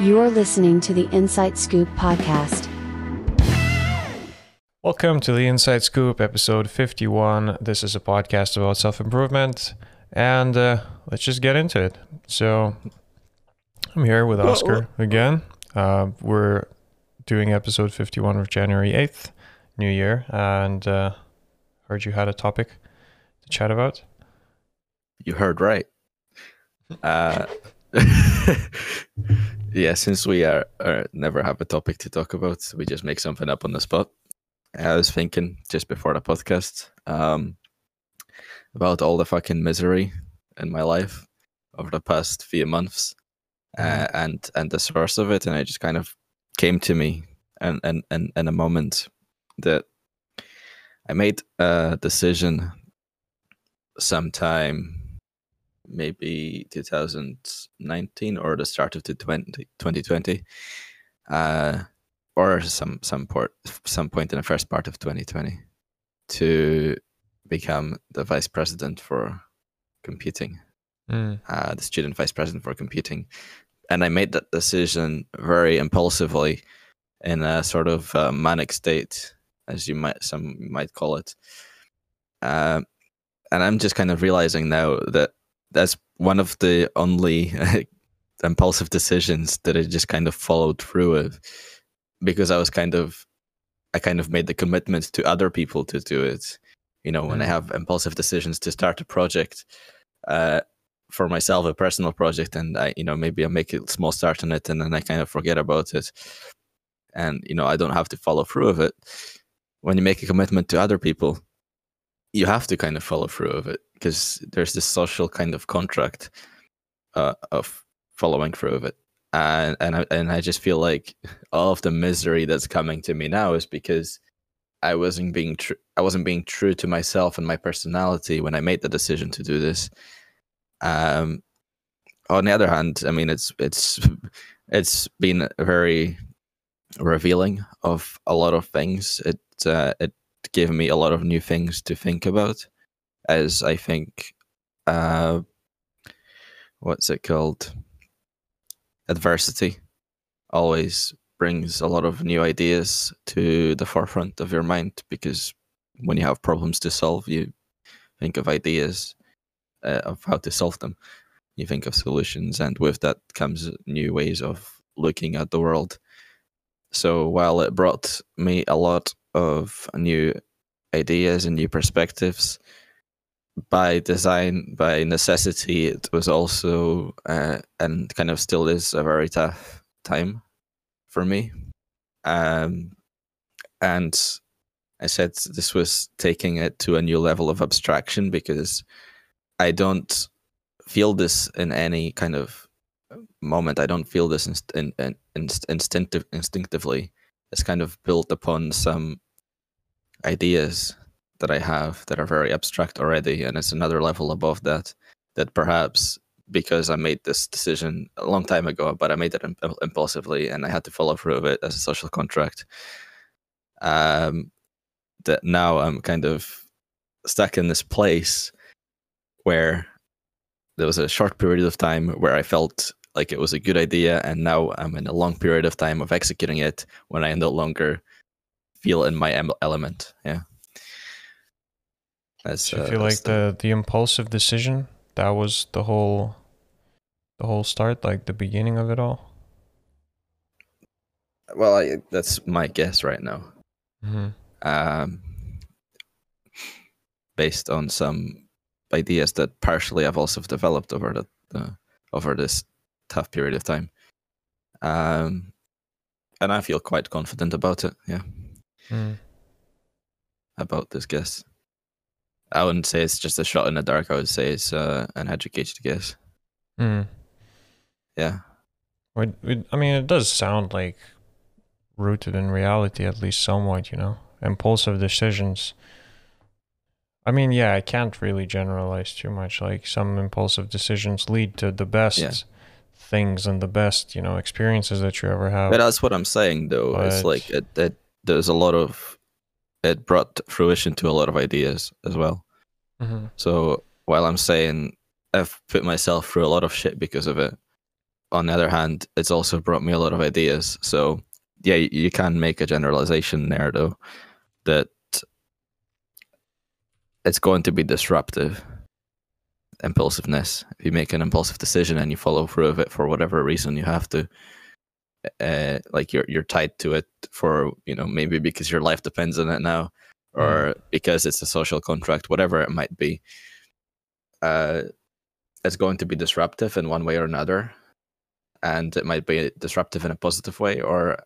You are listening to the Insight Scoop podcast. Welcome to the Inside Scoop, episode 51. This is a podcast about self improvement, and uh, let's just get into it. So, I'm here with Oscar again. Uh, we're doing episode 51 of January 8th, New Year, and uh, heard you had a topic to chat about. You heard right. Uh, yeah, since we are, are never have a topic to talk about, we just make something up on the spot. I was thinking just before the podcast um, about all the fucking misery in my life over the past few months, uh, and and the source of it, and it just kind of came to me, and and and in a moment that I made a decision sometime maybe 2019 or the start of the 20, 2020 uh, or some some port some point in the first part of 2020 to become the vice president for computing Mm. uh, the student vice president for computing and i made that decision very impulsively in a sort of uh, manic state as you might some might call it uh, and i'm just kind of realizing now that that's one of the only impulsive decisions that I just kind of followed through with because I was kind of I kind of made the commitment to other people to do it. You know, when I Mm. have impulsive decisions to start a project uh, for myself, a personal project, and I, you know, maybe I make a small start on it and then I kind of forget about it, and you know, I don't have to follow through with it. When you make a commitment to other people, you have to kind of follow through with it because there's this social kind of contract uh, of following through with it. And and I, and I just feel like all of the misery that's coming to me now is because I wasn't being true I wasn't being true to myself and my personality when I made the decision to do this. Um on the other hand I mean it's it's it's been very revealing of a lot of things. It uh, it gave me a lot of new things to think about as I think uh what's it called? Adversity always brings a lot of new ideas to the forefront of your mind because when you have problems to solve you think of ideas uh, of how to solve them. You think of solutions and with that comes new ways of looking at the world. So while it brought me a lot of new ideas and new perspectives by design, by necessity, it was also uh, and kind of still is a very tough time for me. Um, and I said this was taking it to a new level of abstraction because I don't feel this in any kind of moment. I don't feel this inst- in, in, inst- instinctive, instinctively. It's kind of built upon some ideas that I have that are very abstract already, and it's another level above that. That perhaps because I made this decision a long time ago, but I made it imp- impulsively, and I had to follow through with it as a social contract. Um, that now I'm kind of stuck in this place where there was a short period of time where I felt like it was a good idea, and now I'm in a long period of time of executing it when I no longer feel in my element. Yeah. That's, So you uh, feel like the, the impulsive decision that was the whole the whole start, like the beginning of it all. well, I, that's my guess right now. Mm-hmm. Um, based on some ideas that partially I've also developed over the, the over this tough period of time. Um, and I feel quite confident about it. Yeah, Mm. about this guess. I wouldn't say it's just a shot in the dark. I would say it's uh, an educated guess. Mm. Yeah. It, it, I mean, it does sound like rooted in reality, at least somewhat, you know? Impulsive decisions. I mean, yeah, I can't really generalize too much. Like, some impulsive decisions lead to the best Yeah. Things and the best, you know, experiences that you ever have. But that's what I'm saying, though. it's like it, it, there's a lot of it brought fruition to a lot of ideas as well. hmm So while I'm saying I've put myself through a lot of shit because of it, on the other hand, it's also brought me a lot of ideas. So yeah, you, you can make a generalization there though that it's going to be disruptive impulsiveness. If you make an impulsive decision and you follow through with it for whatever reason, you have to. Uh, like you're you're tied to it for you know maybe because your life depends on it now, or mm. because it's a social contract, whatever it might be. Uh, it's going to be disruptive in one way or another, and it might be disruptive in a positive way or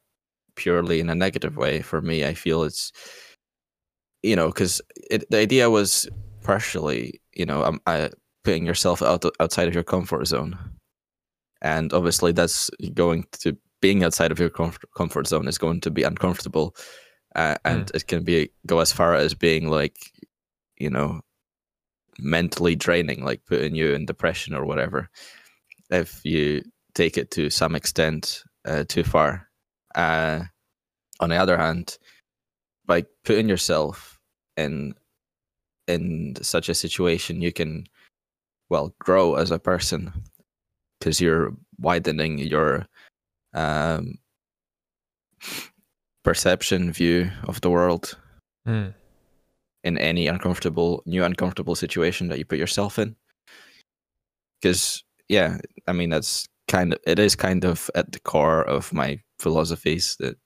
purely in a negative way. For me, I feel it's you know because the idea was partially you know I'm, I putting yourself out outside of your comfort zone, and obviously that's going to being outside of your comfort comfort zone is going to be uncomfortable, uh, and mm. it can be go as far as being like, you know, mentally draining, like putting you in depression or whatever, if you take it to some extent uh, too far. Uh, on the other hand, by putting yourself in in such a situation, you can well grow as a person because you're widening your um, perception view of the world mm. in any uncomfortable new uncomfortable situation that you put yourself in because yeah i mean that's kind of it is kind of at the core of my philosophies that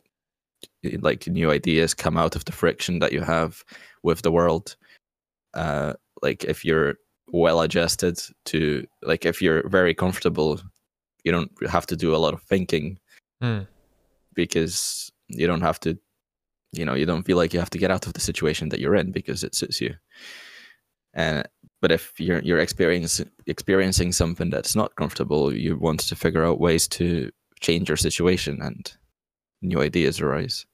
like new ideas come out of the friction that you have with the world uh like if you're well adjusted to like if you're very comfortable you don't have to do a lot of thinking mm. because you don't have to you know you don't feel like you have to get out of the situation that you're in because it suits you. And but if you're you're experiencing experiencing something that's not comfortable you want to figure out ways to change your situation and new ideas arise.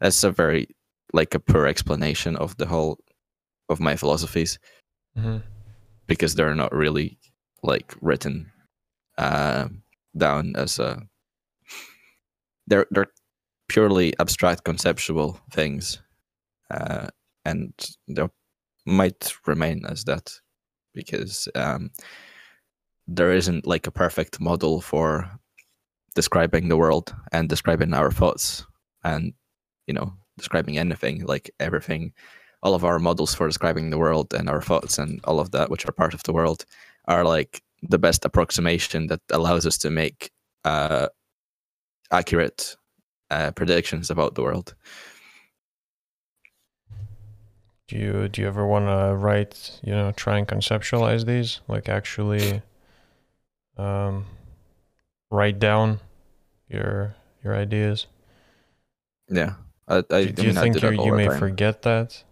That's a very like a poor explanation of the whole of my philosophies. Mm-hmm because they're not really like written uh, down as a they're they're purely abstract conceptual things uh, and they might remain as that because um, there isn't like a perfect model for describing the world and describing our thoughts and you know describing anything like everything all of our models for describing the world and our thoughts and all of that, which are part of the world, are like the best approximation that allows us to make uh, accurate uh, predictions about the world. Do you do you ever want to write? You know, try and conceptualize these, like actually um, write down your your ideas. Yeah, I, I, do, do you think you, you may time. forget that?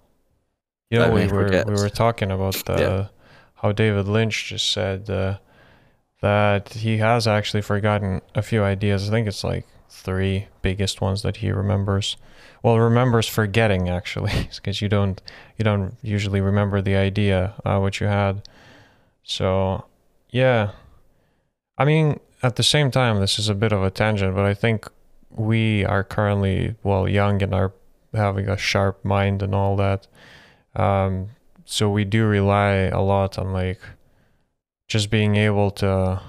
You know, we were we were talking about the, yeah. how David Lynch just said uh, that he has actually forgotten a few ideas. I think it's like three biggest ones that he remembers. Well, remembers forgetting actually, because you don't you don't usually remember the idea uh, which you had. So, yeah, I mean, at the same time, this is a bit of a tangent, but I think we are currently well young and are having a sharp mind and all that um, so we do rely a lot on like just being able to,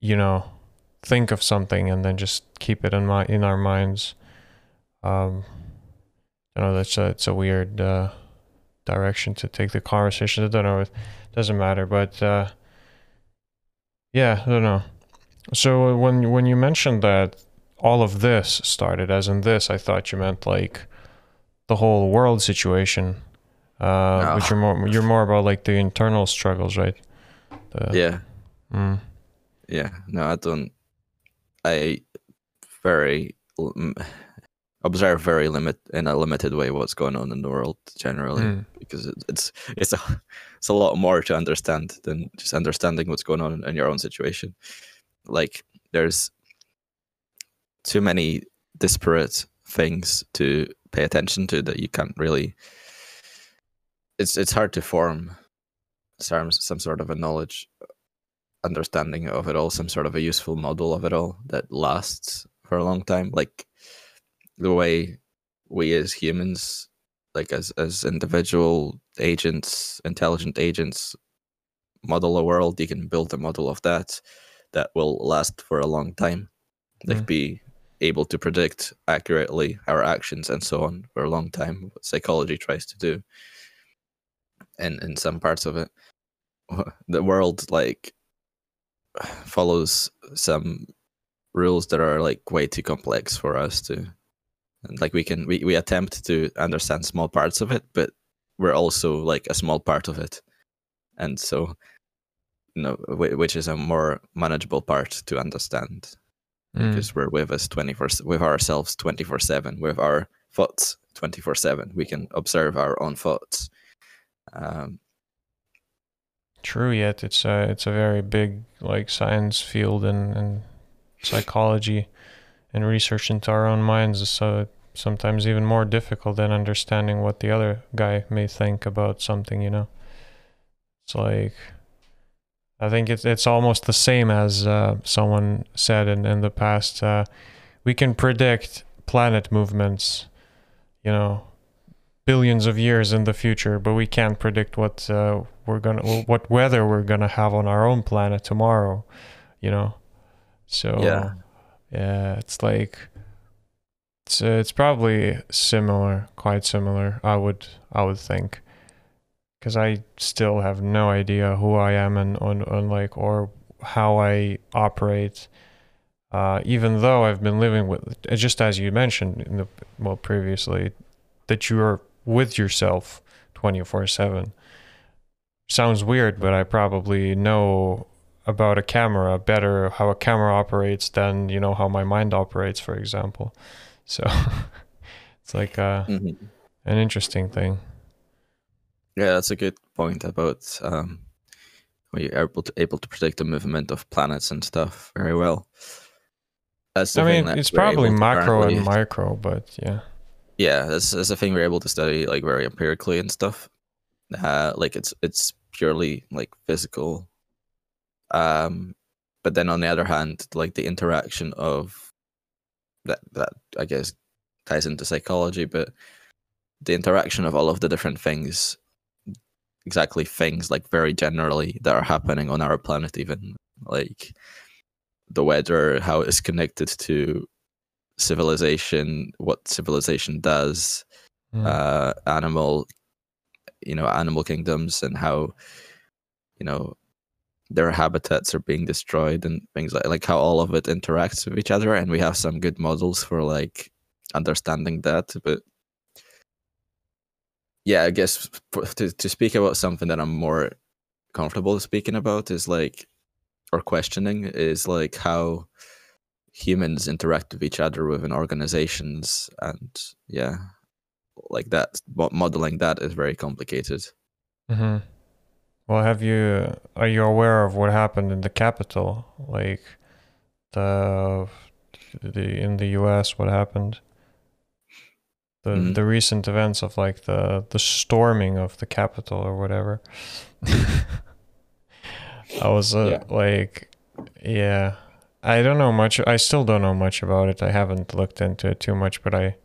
you know, think of something and then just keep it in my in our minds. Um, you know, that's a it's a weird uh, direction to take the conversation. I don't know. It doesn't matter, but uh, yeah, I don't know. So when when you mentioned that all of this started, as in this, I thought you meant like the whole world situation, uh, no. which you're more you're more about like the internal struggles, right? The, yeah. Mm. Yeah. No, I don't. I very observe very limit in a limited way what's going on in the world generally mm. because it, it's it's a it's a lot more to understand than just understanding what's going on in, in your own situation. Like there's too many disparate things to pay attention to that you can't really it's it's hard to form some some sort of a knowledge understanding of it all some sort of a useful model of it all that lasts for a long time like the way we as humans like as as individual agents intelligent agents model a world you can build a model of that that will last for a long time like Mm. be able to predict accurately our actions and so on for a long time what psychology tries to do and in some parts of it. The world like follows some rules that are like way too complex for us to and like we can we, we attempt to understand small parts of it but we're also like a small part of it. And so you know which is a more manageable part to understand Mm. because we're with us 24 s- with ourselves 24 7 with our thoughts 24 7 we can observe our own thoughts um True, yet it's a it's a very big like science field and, and psychology and research into our own minds is so sometimes even more difficult than understanding what the other guy may think about something, you know. It's like I think it's it's almost the same as uh, someone said in, in the past. Uh, we can predict planet movements, you know, billions of years in the future, but we can't predict what uh, we're gonna what weather we're gonna have on our own planet tomorrow. You know, so Yeah. yeah, it's like it's uh, it's probably similar, quite similar. I would I would think, because I still have no idea who I am and on on like or how I operate. Uh, even though I've been living with, uh, just as you mentioned in the well previously, that you are with yourself 24 7 sounds weird but i probably know about a camera better how a camera operates than you know how my mind operates for example so it's like uh, mhm. an interesting thing yeah that's a good point about um when you're able to able to predict the movement of planets and stuff very well. That's i mean it's probably macro currently- and micro but yeah. Yeah that's, that's a thing we're able to study like very empirically and stuff. Uh like it's it's purely like physical. Um but then on the other hand like the interaction of that that i guess ties into psychology but the interaction of all of the different things exactly things like very generally that are happening on our planet even like the weather how it's connected to civilization what civilization does Mm. uh animal you know animal kingdoms and how you know their habitats are being destroyed and things like like how all of it interacts with each other and we have some good models for like understanding that but yeah i guess to, to speak about something that i'm more comfortable speaking about is like or questioning is like how humans interact with each other within organizations and yeah like that mo- modeling that is very complicated mm-hmm. Well, have you are you aware of what happened in the Capitol? Like the the in the U.S. What happened? The Mm. the recent events of like the the storming of the Capitol or whatever. I was uh, Yeah. like, yeah, I don't know much. I still don't know much about it. I haven't looked into it too much, but I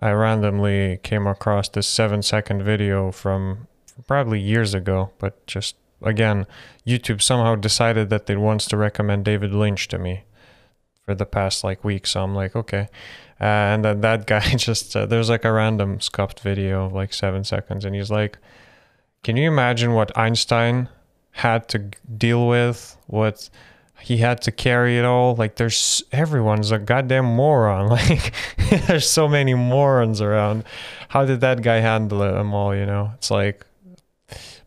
I randomly came across this seven second video from probably years ago, but just again, YouTube somehow decided that it wants to recommend David Lynch to me for the past like week. So I'm like, okay. Uh, and then that guy just, uh, there's like a random scuffed video of like seven seconds. And he's like, can you imagine what Einstein had to deal with? What he had to carry it all? Like, there's everyone's a goddamn moron. Like, there's so many morons around. How did that guy handle them all? You know, it's like,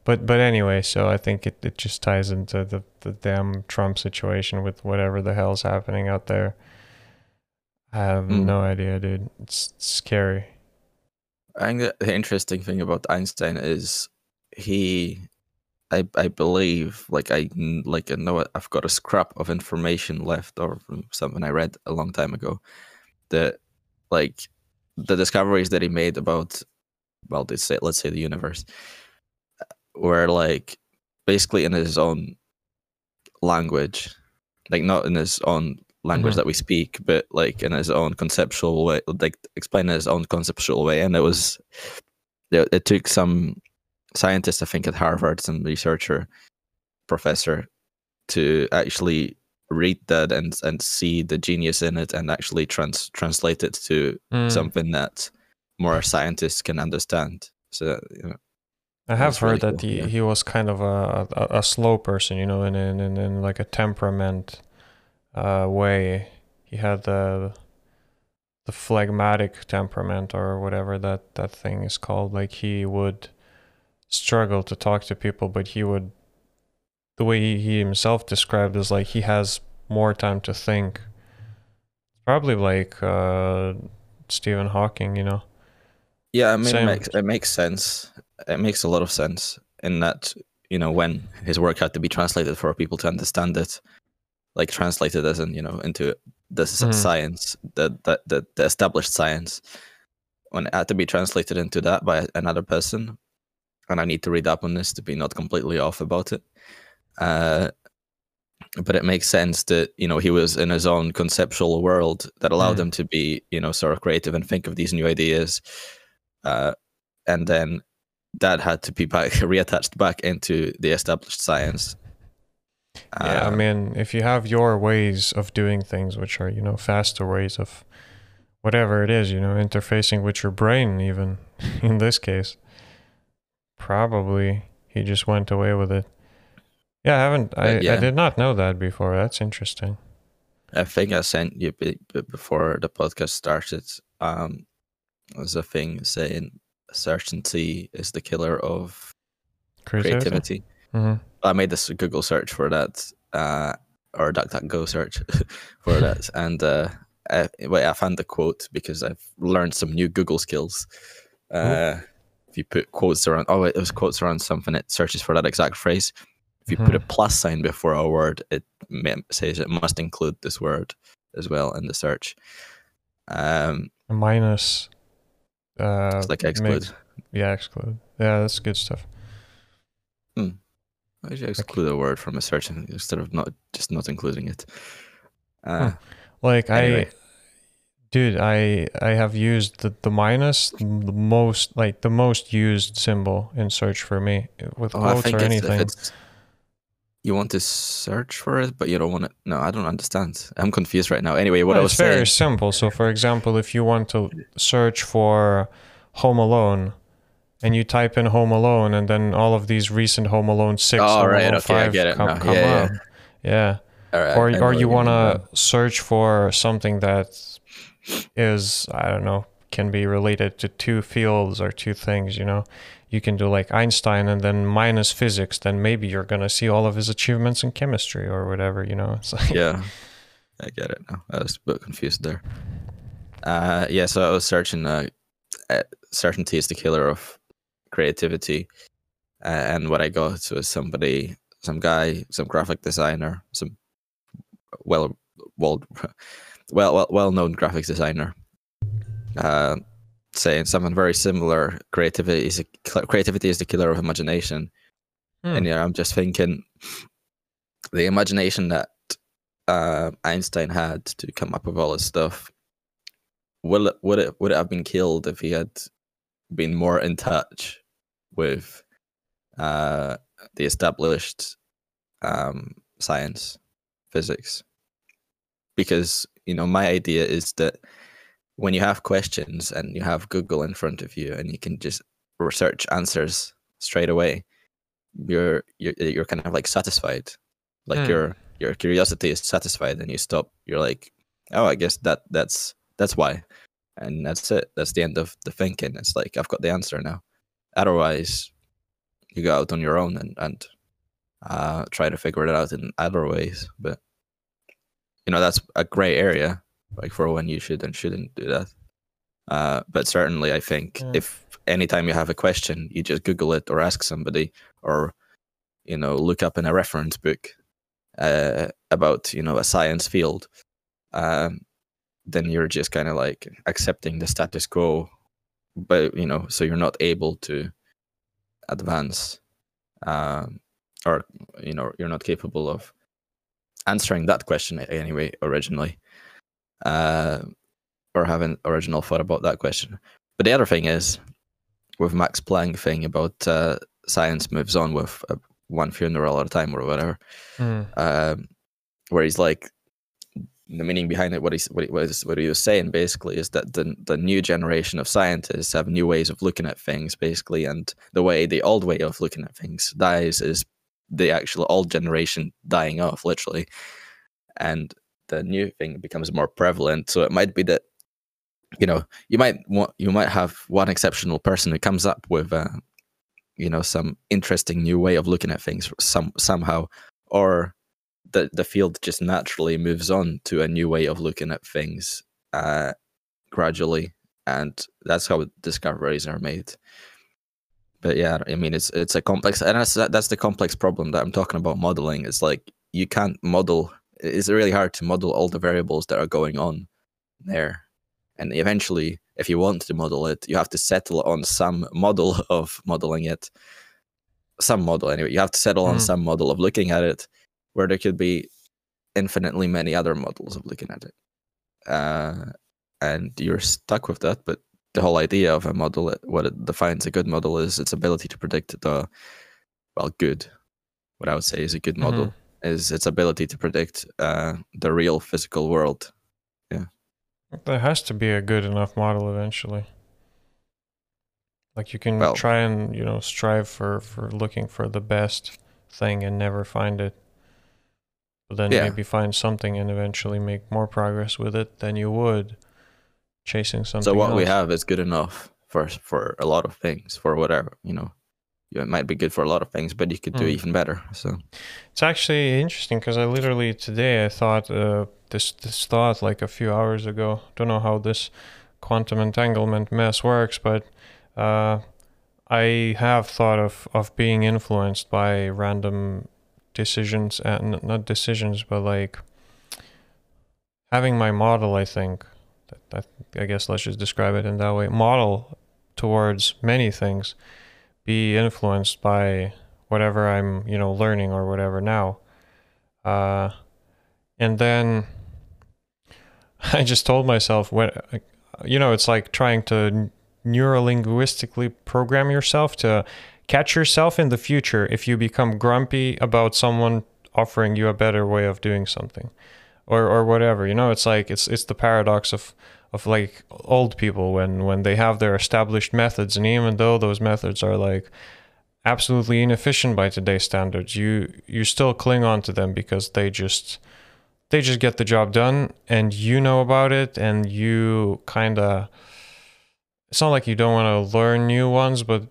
but but anyway, so I think it, it just ties into the, the damn Trump situation with whatever the hell's happening out there. I have Mm. no idea, dude. It's scary. I think the interesting thing about Einstein is he, I I believe, like I like I know I've got a scrap of information left or from something I read a long time ago, that like the discoveries that he made about, well, let's say let's say the universe, were like basically in his own language, like not in his own language Mhm. that we speak, but like in his own conceptual way, like explain in his own conceptual way. And it was, it, it took some scientist, I think at Harvard, some researcher, professor, to actually read that and and see the genius in it and actually trans translate it to Mm. something that more scientists can understand. So you know, I have That's really heard that cool, he, yeah. he was kind of a, a, a slow person, you know, in, in, in, in like a temperament uh, way. He had the the phlegmatic temperament or whatever that, that thing is called. Like he would struggle to talk to people, but he would the way he, he himself described is like he has more time to think. Probably like uh, Stephen Hawking, you know. yeah, I mean, it makes it makes sense. It makes a lot of sense in that you know when his work had to be translated for people to understand it, like translated as in you know into the Mhm. science, the, the the the established science. When it had to be translated into that by another person, and I need to read up on this to be not completely off about it. Uh, but it makes sense that you know he was in his own conceptual world that allowed Mm. him to be you know sort of creative and think of these new ideas uh, and then that had to be back reattached back into the established science Yeah, I Uh, mean, if you have your ways of doing things, which are, you know, faster ways of whatever it is, you know, interfacing with your brain, even in this case, probably he just went away with it. Yeah, I haven't, I, yeah. I did not know that before. That's interesting. i think i sent you be- be- before the podcast started um was a thing saying certainty is the killer of Creativity. creativity hmm I made this Google search for that, uh, or DuckDuckGo search for that, and uh, I, wait, I found the quote because I've learned some new Google skills. Uh, if you put quotes around, oh, it was quotes around something, it searches for that exact phrase. If you put a plus sign before a word, it says it must include this word as well in the search. Um, Minus. Uh, it's like exclude. yeah, exclude. Yeah, that's good stuff. Why should you exclude a word from a search instead of not just not including it? Uh, Like Anyway. I, dude, I I have used the, the minus the most like the most used symbol in search for me with Oh, I quotes or it's, anything. it's you want to search for it, but you don't want to. No, I don't understand. I'm confused right now. Anyway, what Well, I was it's very simple. So, for example, if you want to search for Home Alone, and you type in Home Alone, and then all of these recent Home Alone six, Oh, Home right, Alone okay, I five get it come, now. come Yeah, yeah. up. Yeah. All right, or or you want to search for something that is I don't know can be related to two fields or two things. You know, you can do like Einstein and then minus physics. Then maybe you're gonna see all of his achievements in chemistry or whatever. You know, like Yeah, I get it now. I was a bit confused there. Uh, yeah, so I was searching. Uh, certainty is the killer of creativity, uh, and what I got was somebody, some guy, some graphic designer, some well, well, well, well, well-known graphics designer, uh, saying something very similar. Creativity is a, creativity is the killer of imagination. Hmm. And yeah, I'm just thinking the imagination that uh, Einstein had to come up with all this stuff. Will it would it would it have been killed if he had been more in touch with uh, the established um, science, physics? Because you know, my idea is that when you have questions and you have Google in front of you and you can just research answers straight away, you're you're you're kind of like satisfied, like Hmm. your your curiosity is satisfied, and you stop. You're like, oh, I guess that that's that's why, and that's it. That's the end of the thinking. It's like I've got the answer now. Otherwise, you go out on your own and and uh, try to figure it out in other ways. But you know that's a gray area, like for when you should and shouldn't do that. Uh, but certainly, I think Yeah. if anytime you have a question, you just Google it or ask somebody or you know look up in a reference book uh, about you know a science field, um, then you're just kind of like accepting the status quo, but you know so you're not able to advance, um, or you know you're not capable of answering that question anyway originally, uh, or having original thought about that question. But the other thing is with Max Planck thing about uh, science moves on with uh, one funeral at a time or whatever. Um, where he's like, the meaning behind it, what he what he was what he was saying basically is that the the new generation of scientists have new ways of looking at things basically, and the way the old way of looking at things dies is the actual old generation dying off literally, and the new thing becomes more prevalent. So it might be that you know you might want you might have one exceptional person who comes up with uh, you know some interesting new way of looking at things some somehow or the the field just naturally moves on to a new way of looking at things uh, gradually, and that's how discoveries are made. But yeah, I mean it's it's a complex, and that's that's the complex problem that I'm talking about modeling. It's like you can't model. It's really hard to model all the variables that are going on there, and eventually, if you want to model it, you have to settle on some model of modeling it. Some model anyway. You have to settle on Mm. some model of looking at it, where there could be infinitely many other models of looking at it. Uh, and you're stuck with that. But the whole idea of a model, what it defines a good model is its ability to predict the, well, good, what I would say is a good model, is its ability to predict uh, the real physical world. Yeah. There has to be a good enough model eventually. Like you can Well- try and you know strive for for looking for the best thing and never find it, but then Yeah. maybe find something and eventually make more progress with it than you would chasing something. so what we have is good enough for for a lot of things, for whatever, you know. Yeah, It might be good for a lot of things, but you could do Mm. even better. So It's actually interesting because I literally today I thought uh, this this thought like a few hours ago. Don't know how this quantum entanglement mess works, but uh, I have thought of of being influenced by random decisions and not decisions, but like having my model. I think that, that I guess let's just describe it in that way. Model towards many things be influenced by whatever I'm, you know, learning or whatever now. Uh, and then I just told myself when, you know, it's like trying to neurolinguistically program yourself to catch yourself in the future if you become grumpy about someone offering you a better way of doing something or or whatever you know it's like it's it's the paradox of of like old people when when they have their established methods. And even though those methods are like absolutely inefficient by today's standards you you still cling on to them because they just they just get the job done and you know about it and you kind of it's not like you don't want to learn new ones but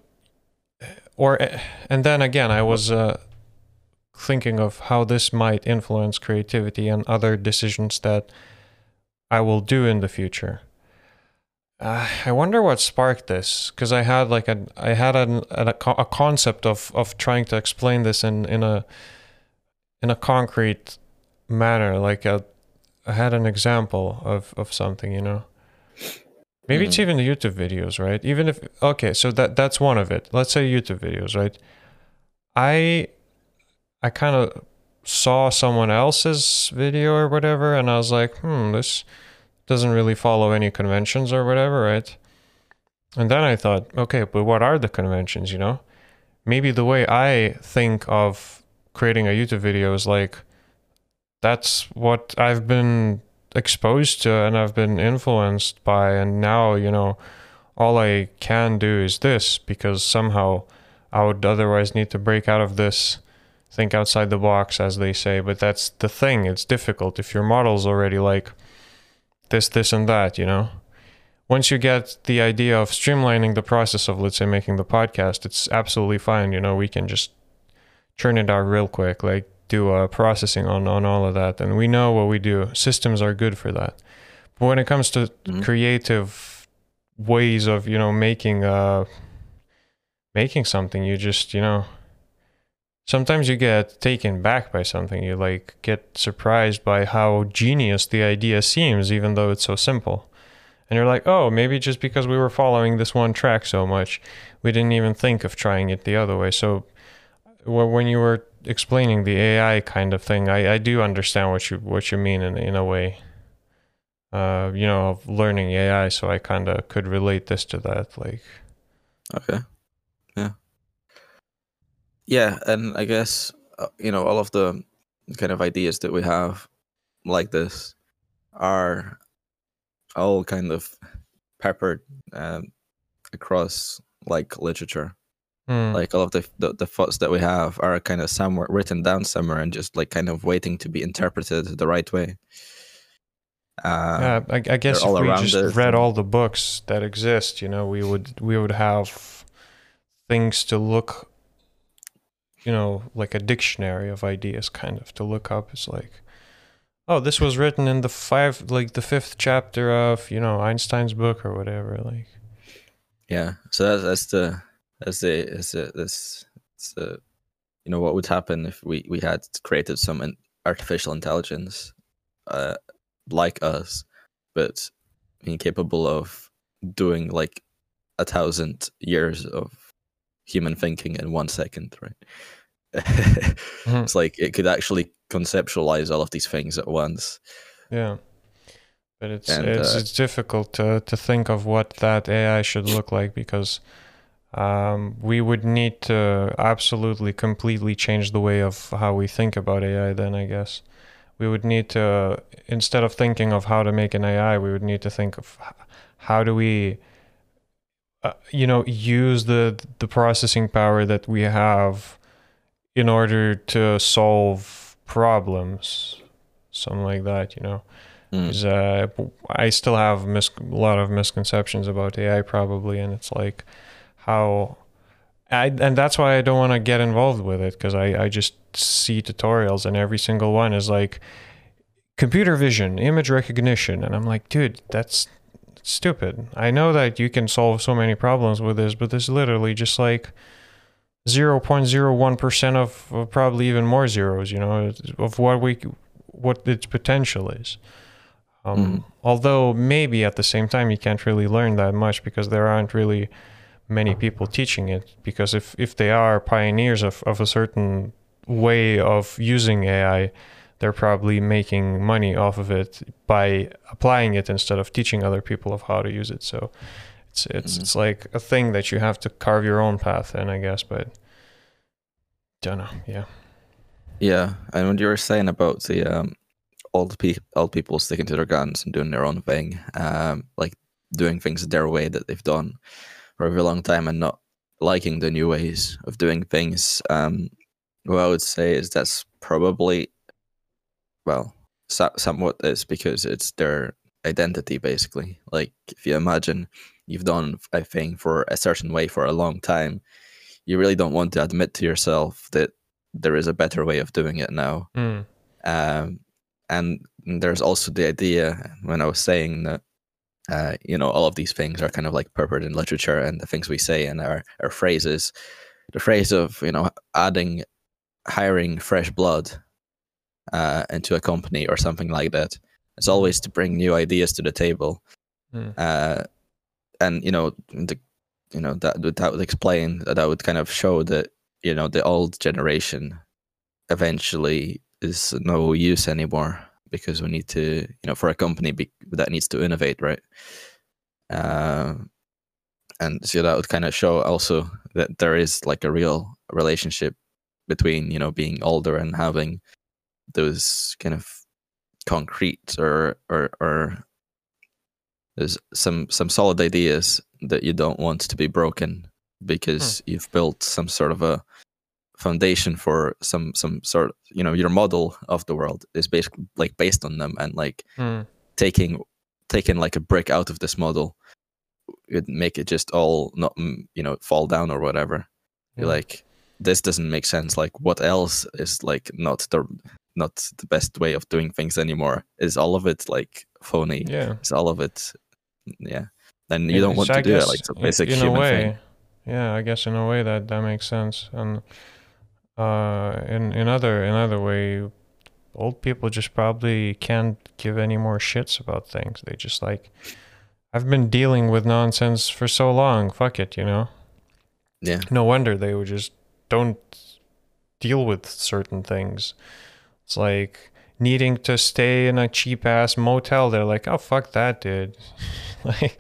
or and then again i was uh, thinking of how this might influence creativity and other decisions that i will do in the future. Uh, I wonder what sparked this because I had like a I had an, a, a concept of of trying to explain this in in a in a concrete manner like a I had an example of of something you know? Maybe it's Mhm. even the YouTube videos right? Even if okay so that that's one of it. Let's say YouTube videos right? I I kind of saw someone else's video or whatever and I was like hmm this doesn't really follow any conventions or whatever, right? And then I thought, okay, but what are the conventions, you know? Maybe the way I think of creating a YouTube video is like that's what I've been exposed to and I've been influenced by and now, you know, all I can do is this because somehow I would otherwise need to break out of this think outside the box as they say, but that's the thing, it's difficult if your model's already like this, this, and that, you know? Once you get the idea of streamlining the process of, let's say, making the podcast, it's absolutely fine. You know, we can just churn it out real quick, like do uh, processing on, on all of that. And we know what we do. Systems are good for that. But when it comes to Mhm. creative ways of, you know, making, uh, making something, you just, you know, sometimes you get taken back by something. You like get surprised by how genius the idea seems, even though it's so simple. And you're like, oh, maybe just because we were following this one track so much, we didn't even think of trying it the other way. So when you were explaining the AI kind of thing, I, I do understand what you what you mean in in a way. Uh, you know, of learning AI, so I kind of could relate this to that. Like, Okay. Yeah. and I guess uh, you know all of the kind of ideas that we have like this are all kind of peppered um, across like literature. Hmm. Like all of the, the the thoughts that we have are kind of somewhere written down somewhere and just like kind of waiting to be interpreted the right way. Uh, yeah, I, I guess if we just us read all the books that exist, you know, we would we would have things to look, you know, like a dictionary of ideas, kind of to look up. It's like, oh, this was written in the five, like the fifth chapter of you know Einstein's book or whatever. Like, Yeah. So that's that's the that's the that's the this it's the you know what would happen if we we had created some artificial intelligence uh like us but incapable of doing like a thousand years of human thinking in one second right it's like it could actually conceptualize all of these things at once yeah. But it's And, it's uh, it's difficult to to think of what that AI should look like because um, we would need to absolutely completely change the way of how we think about AI. Then I guess we would need to instead of thinking of how to make an AI, we would need to think of how do we, uh, you know, use the the processing power that we have in order to solve problems, something like that. You know. Mm. uh, I still have mis- a lot of misconceptions about AI, probably, and it's like how, I and that's why I don't want to get involved with it because I I just see tutorials and every single one is like computer vision, image recognition, and I'm like, dude, that's stupid. I know that you can solve so many problems with this, but this is literally just like. 0.01% of, of probably even more zeros, you know, of what we what its potential is. Um, Mhm. Although maybe at the same time you can't really learn that much because there aren't really many people teaching it. Because if, if they are pioneers of, of a certain way of using AI, they're probably making money off of it by applying it instead of teaching other people of how to use it. So it's it's Mhm. it's like a thing that you have to carve your own path in, I guess. But don't know. Yeah. Yeah, and what you were saying about the um, old pe- old people sticking to their guns and doing their own thing, um, like doing things their way that they've done for a very long time and not liking the new ways of doing things, um, what I would say is that's probably, well, so- somewhat is because it's their identity basically. Like if you imagine you've done a thing for a certain way for a long time, you really don't want to admit to yourself that there is a better way of doing it now. Mm. Um, and there's also the idea when I was saying that, uh, you know, all of these things are kind of like purport in literature and the things we say and our, our phrases. The phrase of, you know, adding, hiring fresh blood uh, into a company or something like that. It's always to bring new ideas to the table. Mm. Uh, and, you know, the, you know, that, that would explain, that would kind of show that, you know, the old generation eventually is no use anymore because we need to you know for a company be, that needs to innovate right? Um and so that would kind of show also that there is like a real relationship between you know being older and having those kind of concrete or or or there's some some solid ideas that you don't want to be broken because you've built some sort of a foundation for some some sort of you know your model of the world is basically like based on them and like Mm. taking taking like a brick out of this model would make it just all not mm, you know fall down or whatever. You're like this doesn't make sense. Like what else is like not the not the best way of doing things anymore? Is all of it like phony? Yeah. is all of it yeah then you don't want to do it like it's a basic in a human way, thing Yeah, I guess in a way that that makes sense. And uh, in in other in other way, old people just probably can't give any more shits about things. They just like, I've been dealing with nonsense for so long. Fuck it, you know. yeah No wonder they would just don't deal with certain things. It's like needing to stay in a cheap ass motel. They're like, oh fuck that, dude. like,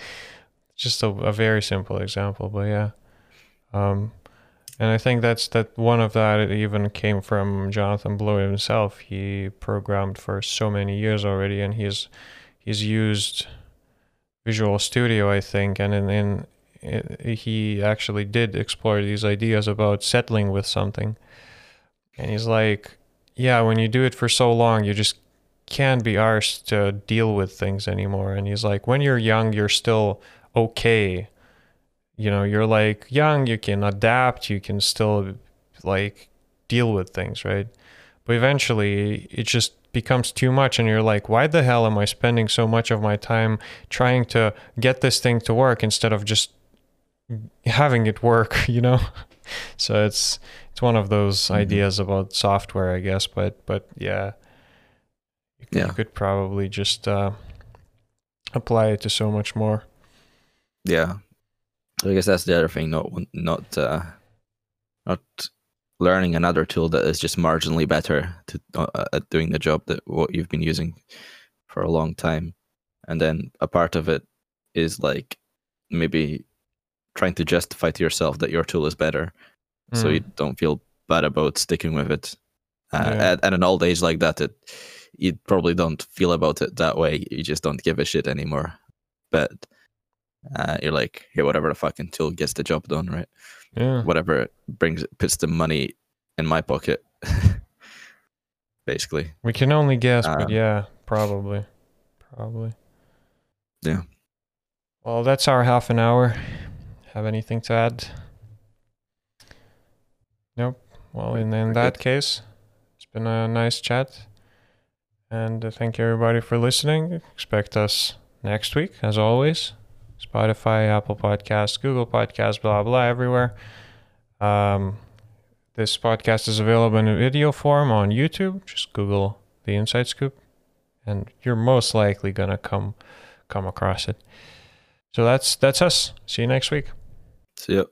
just a, a very simple example, but yeah. Um, And I think that's that one of that even came from Jonathan Blow himself. He programmed for so many years already, and he's he's used Visual Studio, I think, and in, in it, he actually did explore these ideas about settling with something. And he's like, yeah, when you do it for so long, you just can't be arsed to deal with things anymore. And he's like, when you're young, you're still okay. You know, you're like young, you can adapt, you can still like deal with things, right? But eventually it just becomes too much and you're like, why the hell am I spending so much of my time trying to get this thing to work instead of just having it work, you know? so it's it's one of those mm-hmm. ideas about software, I guess, but but yeah. You could, yeah. you could probably just uh, apply it to so much more. Yeah. I guess that's the other thing, not not uh, not learning another tool that is just marginally better to uh, at doing the job that what you've been using for a long time, and then a part of it is like maybe trying to justify to yourself that your tool is better, mm. so you mm. don't feel bad about sticking with it. Uh, yeah. at, at an old age like that, it you probably don't feel about it that way. You just don't give a shit anymore. But uh, you're like, hey, whatever the fucking tool gets the job done, right? Yeah. Whatever brings puts the money in my pocket, basically. We can only guess, um, but yeah, probably, probably. Yeah. Well, that's our half an hour. Have anything to add? Nope. Well, in, in that case, it's been a nice chat. And uh, thank you everybody for listening. Expect us next week, as always. Spotify, Apple Podcasts, Google Podcasts, blah, blah, everywhere. Um, this podcast is available in video form on YouTube. Just Google the Inside Scoop, and you're most likely gonna come come across it. So that's that's us. See you next week. See ya.